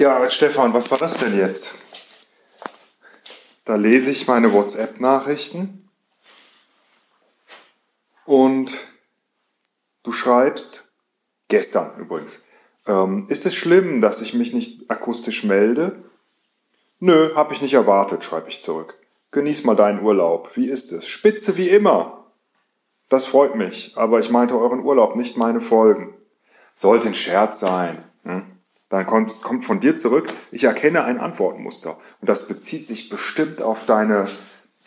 Ja, Stefan, was war das denn jetzt? Da lese ich meine WhatsApp-Nachrichten und du schreibst, gestern übrigens, ähm, ist es schlimm, dass ich mich nicht akustisch melde? Nö, hab ich nicht erwartet, schreibe ich zurück. Genieß mal deinen Urlaub. Wie ist es? Spitze wie immer. Das freut mich, aber ich meinte euren Urlaub, nicht meine Folgen. Sollte ein Scherz sein. Hm? Dann kommt, kommt von dir zurück, ich erkenne ein Antwortmuster. Und das bezieht sich bestimmt auf deine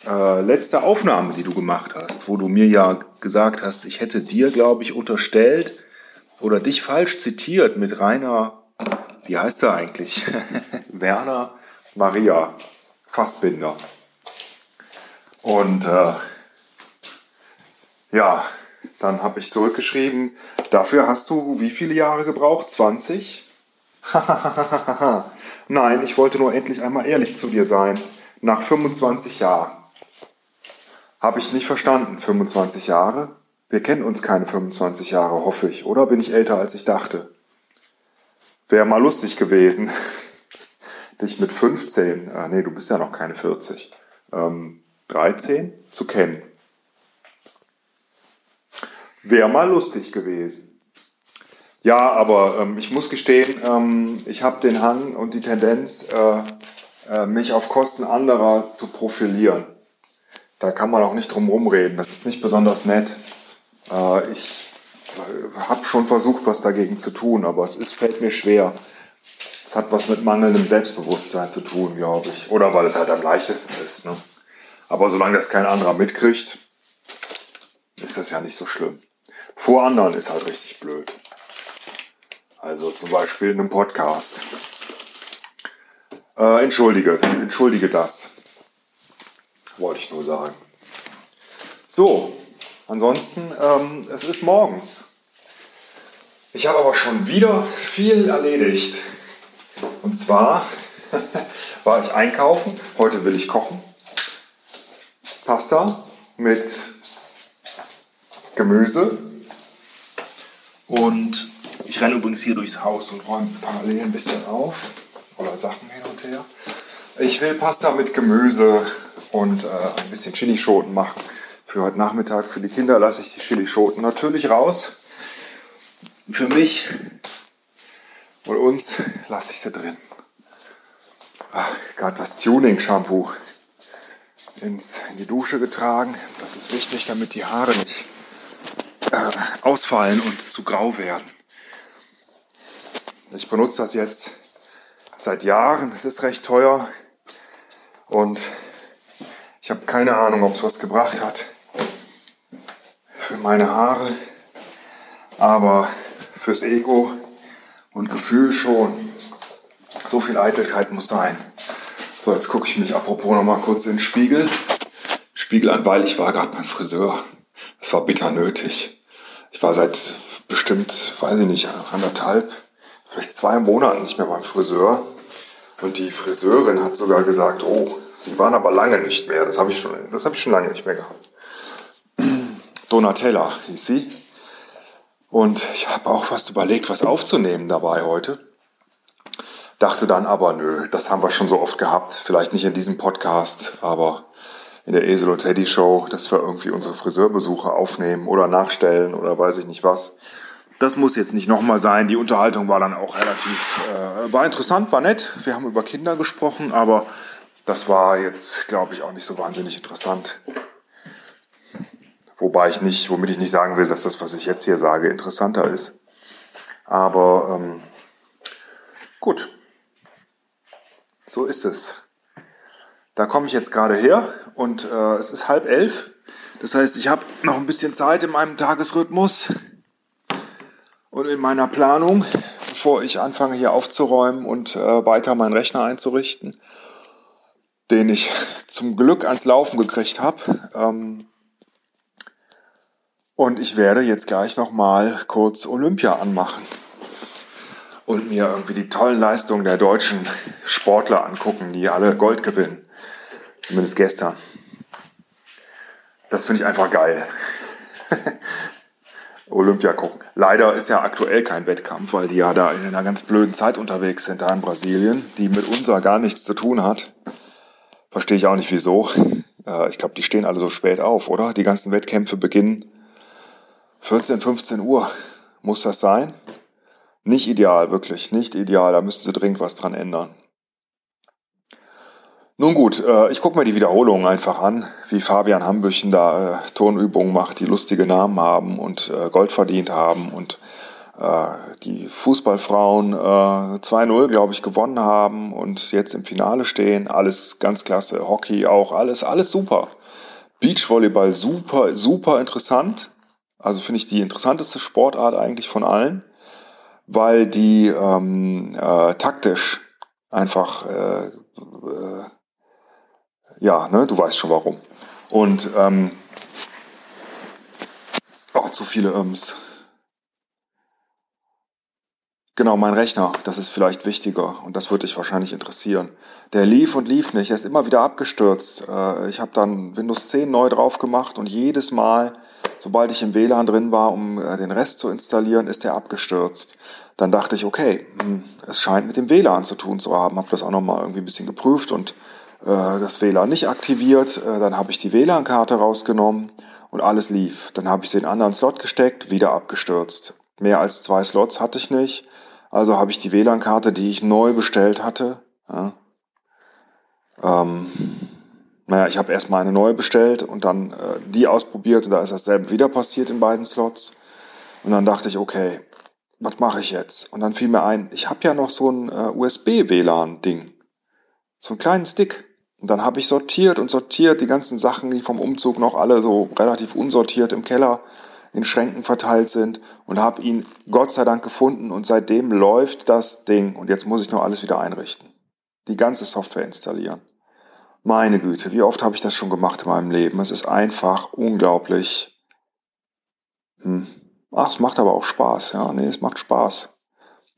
äh, letzte Aufnahme, die du gemacht hast, wo du mir ja gesagt hast, ich hätte dir, glaube ich, unterstellt oder dich falsch zitiert mit Rainer, wie heißt er eigentlich? Werner Maria Fassbinder. Und äh, ja, dann habe ich zurückgeschrieben, dafür hast du wie viele Jahre gebraucht? 20? Nein, ich wollte nur endlich einmal ehrlich zu dir sein. Nach 25 Jahren. Habe ich nicht verstanden, 25 Jahre? Wir kennen uns keine 25 Jahre, hoffe ich. Oder bin ich älter, als ich dachte? Wäre mal lustig gewesen, dich mit 15, ah, nee, du bist ja noch keine 40, ähm, 13 zu kennen. Wäre mal lustig gewesen. Ja, aber ähm, ich muss gestehen, ähm, ich habe den Hang und die Tendenz, äh, äh, mich auf Kosten anderer zu profilieren. Da kann man auch nicht drum rumreden. Das ist nicht besonders nett. Äh, ich äh, habe schon versucht, was dagegen zu tun, aber es ist, fällt mir schwer. Es hat was mit mangelndem Selbstbewusstsein zu tun, glaube ich. Oder weil es halt am leichtesten ist. Ne? Aber solange das kein anderer mitkriegt, ist das ja nicht so schlimm. Vor anderen ist halt richtig blöd. Also zum Beispiel in einem Podcast. Äh, entschuldige, entschuldige das. Wollte ich nur sagen. So, ansonsten, ähm, es ist morgens. Ich habe aber schon wieder viel erledigt. Und zwar war ich einkaufen. Heute will ich kochen. Pasta mit Gemüse und ich renne übrigens hier durchs Haus und räume parallel ein bisschen auf oder Sachen hin und her. Ich will Pasta mit Gemüse und äh, ein bisschen Chilischoten machen. Für heute Nachmittag, für die Kinder lasse ich die Chilischoten natürlich raus. Für mich und uns lasse ich sie drin. Gerade das Tuning-Shampoo in die Dusche getragen. Das ist wichtig, damit die Haare nicht äh, ausfallen und zu grau werden. Ich benutze das jetzt seit Jahren. Es ist recht teuer und ich habe keine Ahnung, ob es was gebracht hat für meine Haare, aber fürs Ego und Gefühl schon. So viel Eitelkeit muss sein. So, jetzt gucke ich mich apropos noch mal kurz in den Spiegel. Spiegel an, weil ich war gerade beim Friseur. Das war bitter nötig. Ich war seit bestimmt, weiß ich nicht, anderthalb, vielleicht zwei Monaten nicht mehr beim Friseur. Und die Friseurin hat sogar gesagt, oh, sie waren aber lange nicht mehr. Das habe ich, schon, hab ich schon lange nicht mehr gehabt. Donatella hieß sie. Und ich habe auch fast überlegt, was aufzunehmen dabei heute. Dachte dann aber, nö, das haben wir schon so oft gehabt. Vielleicht nicht in diesem Podcast, aber in der Esel und Teddy Show, dass wir irgendwie unsere Friseurbesuche aufnehmen oder nachstellen oder weiß ich nicht was. Das muss jetzt nicht nochmal sein. Die Unterhaltung war dann auch relativ, äh, war interessant, war nett. Wir haben über Kinder gesprochen, aber das war jetzt, glaube ich, auch nicht so wahnsinnig interessant. Wobei ich nicht, womit ich nicht sagen will, dass das, was ich jetzt hier sage, interessanter ist. Aber ähm, gut, so ist es. Da komme ich jetzt gerade her und äh, es ist halb elf. Das heißt, ich habe noch ein bisschen Zeit in meinem Tagesrhythmus und in meiner Planung, bevor ich anfange hier aufzuräumen und äh, weiter meinen Rechner einzurichten, den ich zum Glück ans Laufen gekriegt habe. Ähm, und ich werde jetzt gleich nochmal kurz Olympia anmachen und mir irgendwie die tollen Leistungen der deutschen Sportler angucken, die alle Gold gewinnen. Zumindest gestern. Das finde ich einfach geil. Olympia gucken. Leider ist ja aktuell kein Wettkampf, weil die ja da in einer ganz blöden Zeit unterwegs sind, da in Brasilien, die mit unser gar nichts zu tun hat. Verstehe ich auch nicht wieso. Äh, ich glaube, die stehen alle so spät auf, oder? Die ganzen Wettkämpfe beginnen 14, 15 Uhr. Muss das sein? Nicht ideal, wirklich, nicht ideal. Da müssen sie dringend was dran ändern. Nun gut, äh, ich gucke mir die Wiederholungen einfach an, wie Fabian Hambüchen da äh, Turnübungen macht, die lustige Namen haben und äh, Gold verdient haben und äh, die Fußballfrauen äh, 2-0, glaube ich, gewonnen haben und jetzt im Finale stehen. Alles ganz klasse. Hockey auch, alles, alles super. Beachvolleyball super, super interessant. Also finde ich die interessanteste Sportart eigentlich von allen, weil die ähm, äh, taktisch einfach äh, äh, ja, ne, du weißt schon warum. Und ähm, oh, zu viele Öms. Genau, mein Rechner, das ist vielleicht wichtiger und das würde dich wahrscheinlich interessieren. Der lief und lief nicht, er ist immer wieder abgestürzt. Äh, ich habe dann Windows 10 neu drauf gemacht und jedes Mal, sobald ich im WLAN drin war, um äh, den Rest zu installieren, ist er abgestürzt. Dann dachte ich, okay, hm, es scheint mit dem WLAN zu tun zu haben. Habe das auch nochmal irgendwie ein bisschen geprüft und das WLAN nicht aktiviert. Äh, dann habe ich die WLAN-Karte rausgenommen und alles lief. Dann habe ich sie in einen anderen Slot gesteckt, wieder abgestürzt. Mehr als zwei Slots hatte ich nicht. Also habe ich die WLAN-Karte, die ich neu bestellt hatte. Ja, ähm, naja, ich habe erstmal eine neue bestellt und dann äh, die ausprobiert und da ist dasselbe wieder passiert in beiden Slots. Und dann dachte ich, okay, was mache ich jetzt? Und dann fiel mir ein, ich habe ja noch so ein äh, USB-WLAN-Ding. So einen kleinen Stick. Und dann habe ich sortiert und sortiert die ganzen Sachen, die vom Umzug noch alle so relativ unsortiert im Keller in Schränken verteilt sind und habe ihn Gott sei Dank gefunden und seitdem läuft das Ding und jetzt muss ich nur alles wieder einrichten. Die ganze Software installieren. Meine Güte, wie oft habe ich das schon gemacht in meinem Leben? Es ist einfach unglaublich. Hm. Ach, es macht aber auch Spaß, ja. Nee, es macht Spaß.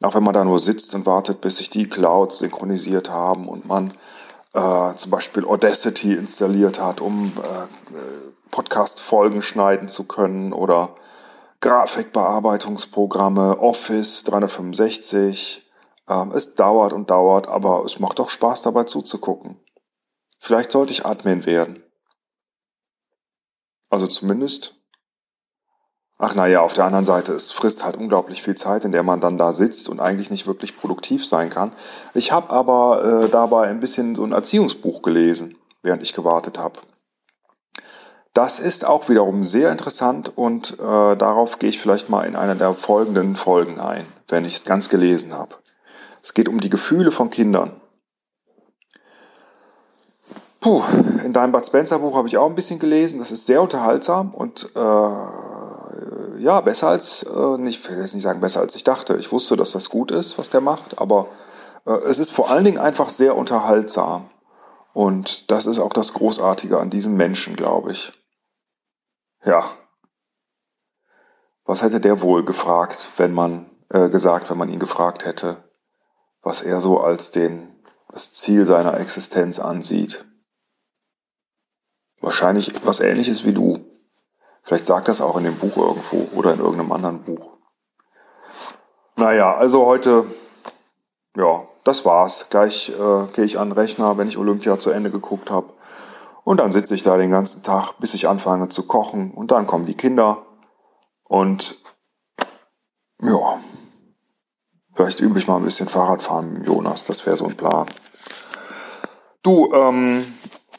Auch wenn man da nur sitzt und wartet, bis sich die Clouds synchronisiert haben und man äh, zum Beispiel Audacity installiert hat, um äh, Podcast-Folgen schneiden zu können oder Grafikbearbeitungsprogramme, Office 365. Ähm, es dauert und dauert, aber es macht auch Spaß dabei zuzugucken. Vielleicht sollte ich Admin werden. Also zumindest Ach naja, auf der anderen Seite, es frisst halt unglaublich viel Zeit, in der man dann da sitzt und eigentlich nicht wirklich produktiv sein kann. Ich habe aber äh, dabei ein bisschen so ein Erziehungsbuch gelesen, während ich gewartet habe. Das ist auch wiederum sehr interessant und äh, darauf gehe ich vielleicht mal in einer der folgenden Folgen ein, wenn ich es ganz gelesen habe. Es geht um die Gefühle von Kindern. Puh, in deinem Bud Spencer Buch habe ich auch ein bisschen gelesen. Das ist sehr unterhaltsam und äh, ja, besser als, äh, nicht, ich will jetzt nicht sagen besser als ich dachte. Ich wusste, dass das gut ist, was der macht, aber äh, es ist vor allen Dingen einfach sehr unterhaltsam. Und das ist auch das Großartige an diesem Menschen, glaube ich. Ja. Was hätte der wohl gefragt, wenn man, äh, gesagt, wenn man ihn gefragt hätte, was er so als den, das Ziel seiner Existenz ansieht? Wahrscheinlich was ähnliches wie du. Vielleicht sagt das auch in dem Buch irgendwo oder in irgendeinem anderen Buch. Naja, also heute, ja, das war's. Gleich äh, gehe ich an den Rechner, wenn ich Olympia zu Ende geguckt habe. Und dann sitze ich da den ganzen Tag, bis ich anfange zu kochen. Und dann kommen die Kinder. Und ja, vielleicht übe ich mal ein bisschen Fahrradfahren mit Jonas. Das wäre so ein Plan. Du, ähm,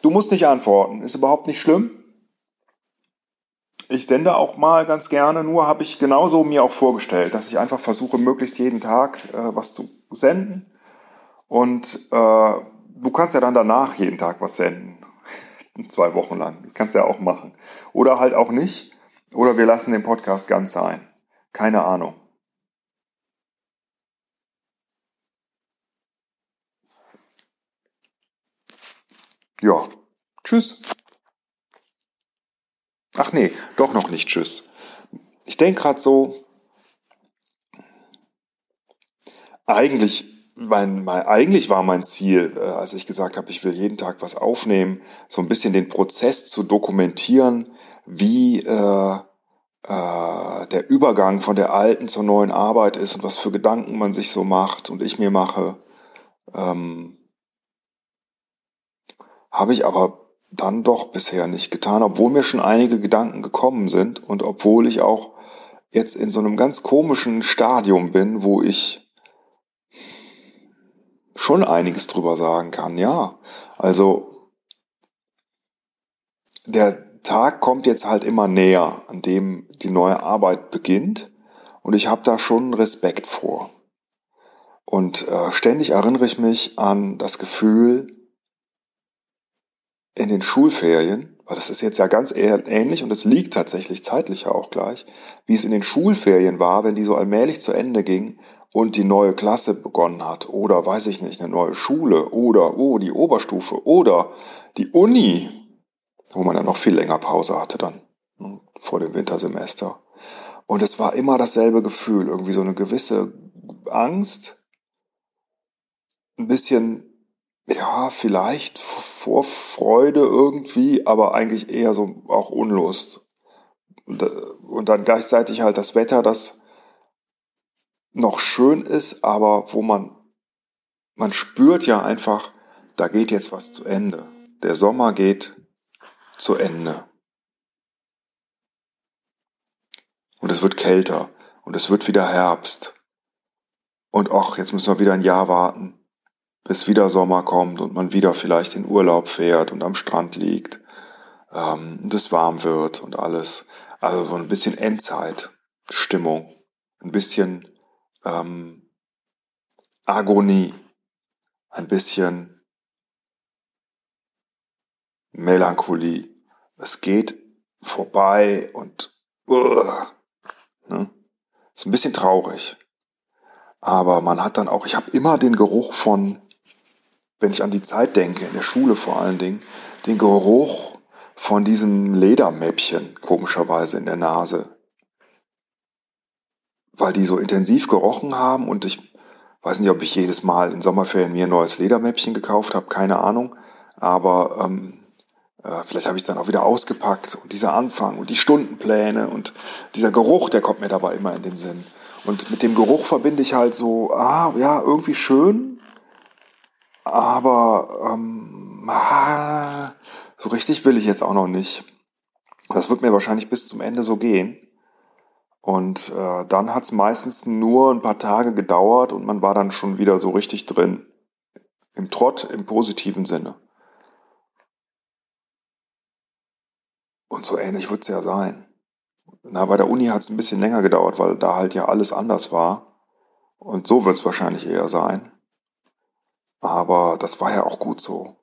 du musst nicht antworten. Ist überhaupt nicht schlimm. Ich sende auch mal ganz gerne, nur habe ich genauso mir auch vorgestellt, dass ich einfach versuche, möglichst jeden Tag äh, was zu senden. Und äh, du kannst ja dann danach jeden Tag was senden. Zwei Wochen lang. Kannst ja auch machen. Oder halt auch nicht. Oder wir lassen den Podcast ganz sein. Keine Ahnung. Ja. Tschüss. Ach nee, doch noch nicht Tschüss. Ich denke gerade so, eigentlich, mein, mein, eigentlich war mein Ziel, äh, als ich gesagt habe, ich will jeden Tag was aufnehmen, so ein bisschen den Prozess zu dokumentieren, wie, äh, äh, der Übergang von der alten zur neuen Arbeit ist und was für Gedanken man sich so macht und ich mir mache. Ähm, Habe ich aber dann doch bisher nicht getan, obwohl mir schon einige Gedanken gekommen sind und obwohl ich auch jetzt in so einem ganz komischen Stadium bin, wo ich schon einiges drüber sagen kann, ja. Also der Tag kommt jetzt halt immer näher, an dem die neue Arbeit beginnt und ich habe da schon Respekt vor. Und äh, ständig erinnere ich mich an das Gefühl in den Schulferien, weil das ist jetzt ja ganz ähnlich und es liegt tatsächlich zeitlich ja auch gleich, wie es in den Schulferien war, wenn die so allmählich zu Ende ging und die neue Klasse begonnen hat oder weiß ich nicht, eine neue Schule oder oh, die Oberstufe oder die Uni, wo man dann noch viel länger Pause hatte dann ne, vor dem Wintersemester. Und es war immer dasselbe Gefühl, irgendwie so eine gewisse Angst, ein bisschen, ja, vielleicht Vorfreude irgendwie, aber eigentlich eher so auch Unlust. Und, und dann gleichzeitig halt das Wetter, das noch schön ist, aber wo man, man spürt ja einfach, da geht jetzt was zu Ende. Der Sommer geht zu Ende. Und es wird kälter und es wird wieder Herbst. Und ach, jetzt müssen wir wieder ein Jahr warten, bis wieder Sommer kommt und man wieder vielleicht in Urlaub fährt und am Strand liegt ähm, und es warm wird und alles. Also so ein bisschen Endzeitstimmung, ein bisschen ähm, Agonie, ein bisschen Melancholie. Es geht vorbei und uh, ne? ist ein bisschen traurig. Aber man hat dann auch, ich habe immer den Geruch von, wenn ich an die Zeit denke, in der Schule vor allen Dingen, den Geruch von diesem Ledermäppchen komischerweise in der Nase weil die so intensiv gerochen haben und ich weiß nicht, ob ich jedes Mal in Sommerferien mir ein neues Ledermäppchen gekauft habe, keine Ahnung, aber ähm, äh, vielleicht habe ich es dann auch wieder ausgepackt und dieser Anfang und die Stundenpläne und dieser Geruch, der kommt mir dabei immer in den Sinn. Und mit dem Geruch verbinde ich halt so, ah, ja, irgendwie schön, aber ähm, ah, so richtig will ich jetzt auch noch nicht. Das wird mir wahrscheinlich bis zum Ende so gehen. Und äh, dann hat es meistens nur ein paar Tage gedauert und man war dann schon wieder so richtig drin. Im Trott, im positiven Sinne. Und so ähnlich wird es ja sein. Na, bei der Uni hat es ein bisschen länger gedauert, weil da halt ja alles anders war. Und so wird es wahrscheinlich eher sein. Aber das war ja auch gut so.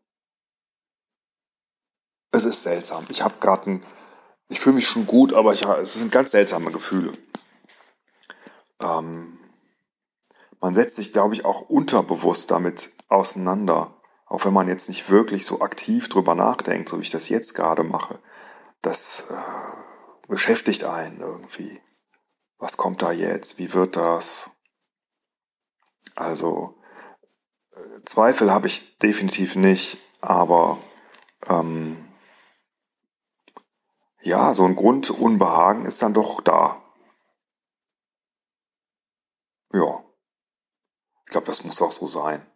Es ist seltsam. Ich habe gerade ein ich fühle mich schon gut, aber ich, es sind ganz seltsame Gefühle. Ähm, man setzt sich, glaube ich, auch unterbewusst damit auseinander, auch wenn man jetzt nicht wirklich so aktiv drüber nachdenkt, so wie ich das jetzt gerade mache. Das äh, beschäftigt einen irgendwie. Was kommt da jetzt? Wie wird das? Also Zweifel habe ich definitiv nicht, aber ähm, ja, so ein Grundunbehagen ist dann doch da. Ja. Ich glaube, das muss auch so sein.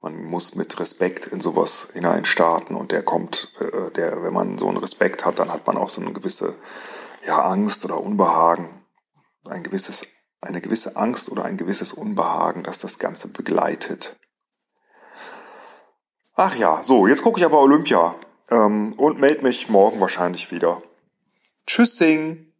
Man muss mit Respekt in sowas hineinstarten und der kommt, äh, der, wenn man so einen Respekt hat, dann hat man auch so eine gewisse, ja, Angst oder Unbehagen, ein gewisses, eine gewisse Angst oder ein gewisses Unbehagen, das das Ganze begleitet. Ach ja, so, jetzt gucke ich aber Olympia ähm, und melde mich morgen wahrscheinlich wieder. Tschüssing!